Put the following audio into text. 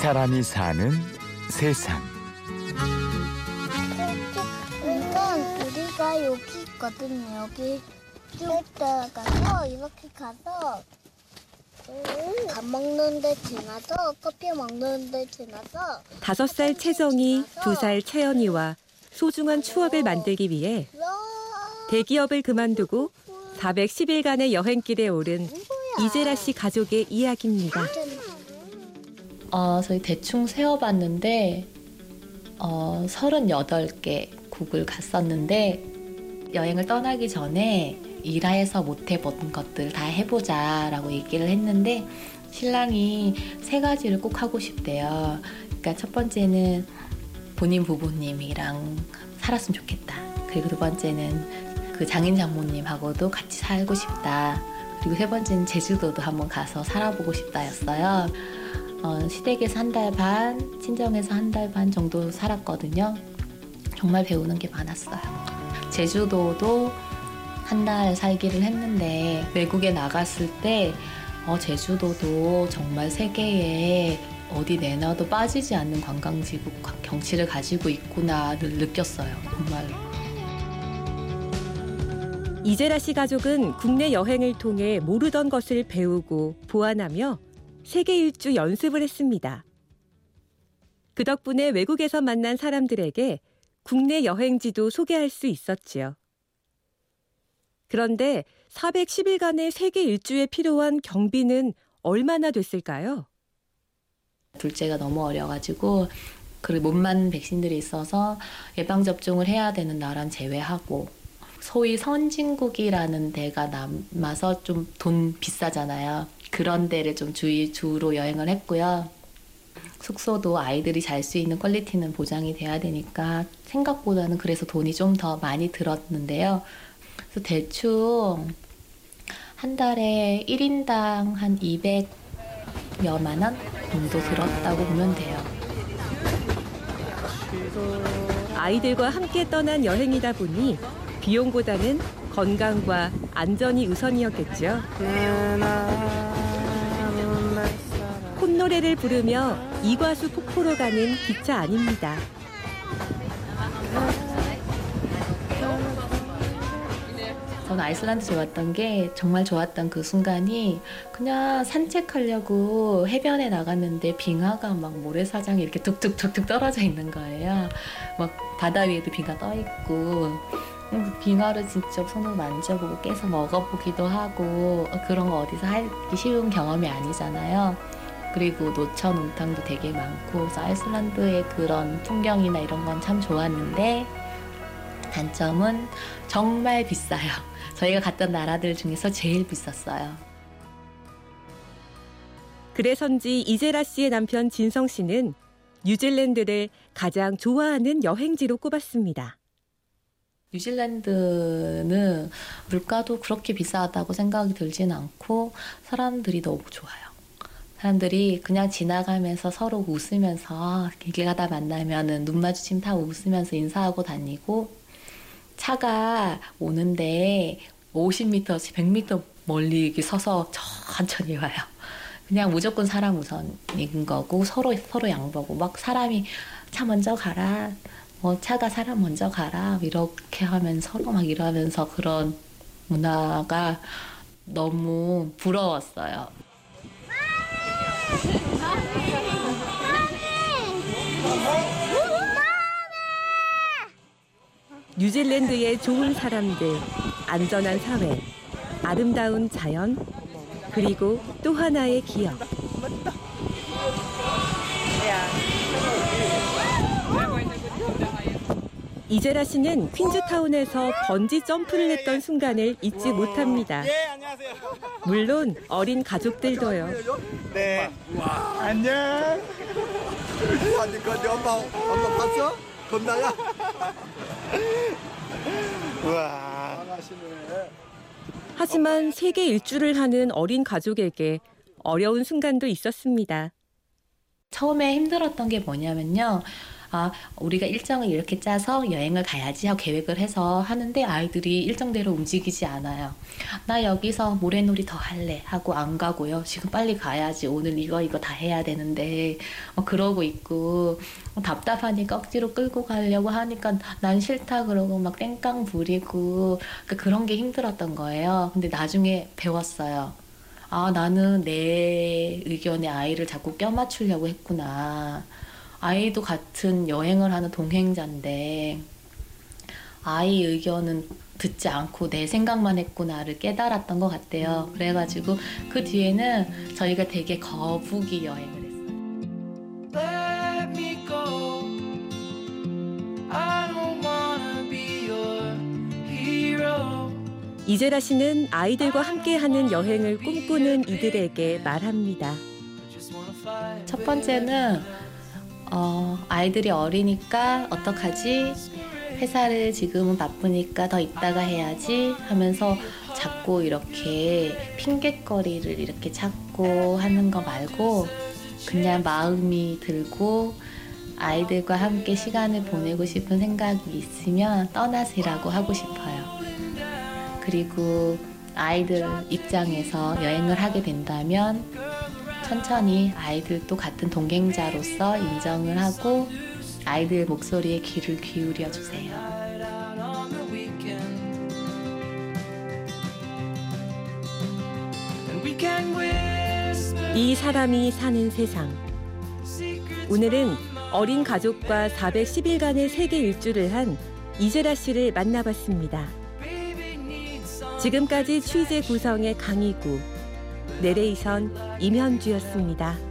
사람이 사는 세상. 일단 우리가 여기 있거든요. 여기 쭉 따라가서 이렇게 가서 밥 먹는 데 지나서 커피 먹는 데 지나서 다섯 살 채정이, 두 살 채연이와 소중한 추억을 만들기 위해 대기업을 그만두고 410일간의 여행길에 오른 이재라 씨 가족의 이야기입니다. 어, 저희 대충 세어봤는데 어, 38개 국을 갔었는데 여행을 떠나기 전에 일하에서 못 해본 것들 다 해보자 라고 얘기를 했는데 신랑이 세 가지를 꼭 하고 싶대요. 그러니까 첫 번째는 본인 부부님이랑 살았으면 좋겠다. 그리고 두 번째는 그 장인 장모님하고도 같이 살고 싶다. 그리고 세 번째는 제주도도 한번 가서 살아보고 싶다였어요. 어, 시댁에서 한 달 반, 친정에서 한 달 반 정도 살았거든요. 정말 배우는 게 많았어요. 제주도도 한 달 살기를 했는데 외국에 나갔을 때 어, 제주도도 정말 세계에 어디 내놔도 빠지지 않는 관광지고 경치를 가지고 있구나를 느꼈어요. 정말로. 이재라 씨 가족은 국내 여행을 통해 모르던 것을 배우고 보완하며 세계 일주 연습을 했습니다. 그 덕분에 외국에서 만난 사람들에게 국내 여행지도 소개할 수 있었지요. 그런데 410일간의 세계 일주에 필요한 경비는 얼마나 됐을까요? 둘째가 너무 어려가지고 그리고 못 맞는 백신들이 있어서 예방 접종을 해야 되는 나라는 제외하고 소위 선진국이라는 데가 남아서 좀 돈 비싸잖아요. 그런 데를 좀 주의 주로 여행을 했고요. 숙소도 아이들이 잘 수 있는 퀄리티는 보장이 돼야 되니까 생각보다는 그래서 돈이 좀 더 많이 들었는데요. 그래서 대충 한 달에 1인당 한 200여만 원 정도 들었다고 보면 돼요. 아이들과 함께 떠난 여행이다 보니 비용보다는 건강과 안전이 우선이었겠죠. 콧노래를 부르며 이과수 폭포로 가는 기차 아닙니다. 저는 아이슬란드 좋았던 게 정말 좋았던 그 순간이 그냥 산책하려고 해변에 나갔는데 빙하가 막 모래사장에 이렇게 툭툭툭툭 떨어져 있는 거예요. 막 바다 위에도 빙하 떠 있고 그 빙하를 직접 손으로 만져보고 깨서 먹어보기도 하고 그런 거 어디서 하기 쉬운 경험이 아니잖아요. 그리고 노천 온탕도 되게 많고 그래서 아이슬란드의 그런 풍경이나 이런 건 참 좋았는데 단점은 정말 비싸요. 저희가 갔던 나라들 중에서 제일 비쌌어요. 그래서인지 이재라 씨의 남편 진성 씨는 뉴질랜드를 가장 좋아하는 여행지로 꼽았습니다. 뉴질랜드는 물가도 그렇게 비싸다고 생각이 들진 않고 사람들이 너무 좋아요. 사람들이 그냥 지나가면서 서로 웃으면서 길 가다 만나면은 눈 마주치면 다 웃으면서 인사하고 다니고 차가 오는데 50m씩 100m 멀리 이렇게 서서 천천히 와요. 그냥 무조건 사람 우선인 거고 서로 서로 양보고 막 사람이 차 먼저 가라. 뭐 차가 사람 먼저 가라. 이렇게 하면서 서로 막 이러면서 그런 문화가 너무 부러웠어요. 뉴질랜드의 좋은 사람들, 안전한 사회, 아름다운 자연, 그리고 또 하나의 기억. 이제라 씨는 퀸즈타운에서 번지 점프를 했던 순간을 잊지 못합니다. 예. 물론 어린 가족들도요. 네. 안녕. 아니 그 엄마 엄마 봤어? 겁나야? 와. 하지만 세계 일주를 하는 어린 가족에게 어려운 순간도 있었습니다. 처음에 힘들었던 게 뭐냐면요. 아, 우리가 일정을 이렇게 짜서 여행을 가야지 하고 계획을 해서 하는데 아이들이 일정대로 움직이지 않아요. 나 여기서 모래놀이 더 할래 하고 안 가고요. 지금 빨리 가야지. 오늘 이거 이거 다 해야 되는데 어, 그러고 있고 어, 답답하니까 억지로 끌고 가려고 하니까 난 싫다 그러고 막 땡깡 부리고 그런게 힘들었던 거예요. 근데 나중에 배웠어요. 아, 나는 내 의견에 아이를 자꾸 껴맞추려고 했구나. 아이도 같은 여행을 하는 동행자인데, 아이 의견은 듣지 않고 내 생각만 했구나를 깨달았던 것 같아요. 그래가지고 그 뒤에는 저희가 되게 거북이 여행을 했어요. let me go. I don't wanna be your hero. 이제라 씨는 아이들과 함께하는 여행을 꿈꾸는 이들에게 말합니다. I just wanna fight. 첫 번째는 어, 아이들이 어리니까 어떡하지? 회사를 지금은 바쁘니까 더 이따가 해야지 하면서 자꾸 이렇게 핑곗거리를 이렇게 찾고 하는 거 말고 그냥 마음이 들고 아이들과 함께 시간을 보내고 싶은 생각이 있으면 떠나세라고 하고 싶어요. 그리고 아이들 입장에서 여행을 하게 된다면 천천히 아이들도 같은 동행자로서 인정을 하고 아이들 목소리에 귀를 기울여 주세요. 이 사람이 사는 세상. 오늘은 어린 가족과 410일간의 세계 일주를 한 이제라 씨를 만나봤습니다. 지금까지 취재 구성의 강희구, 내레이션 임현주였습니다.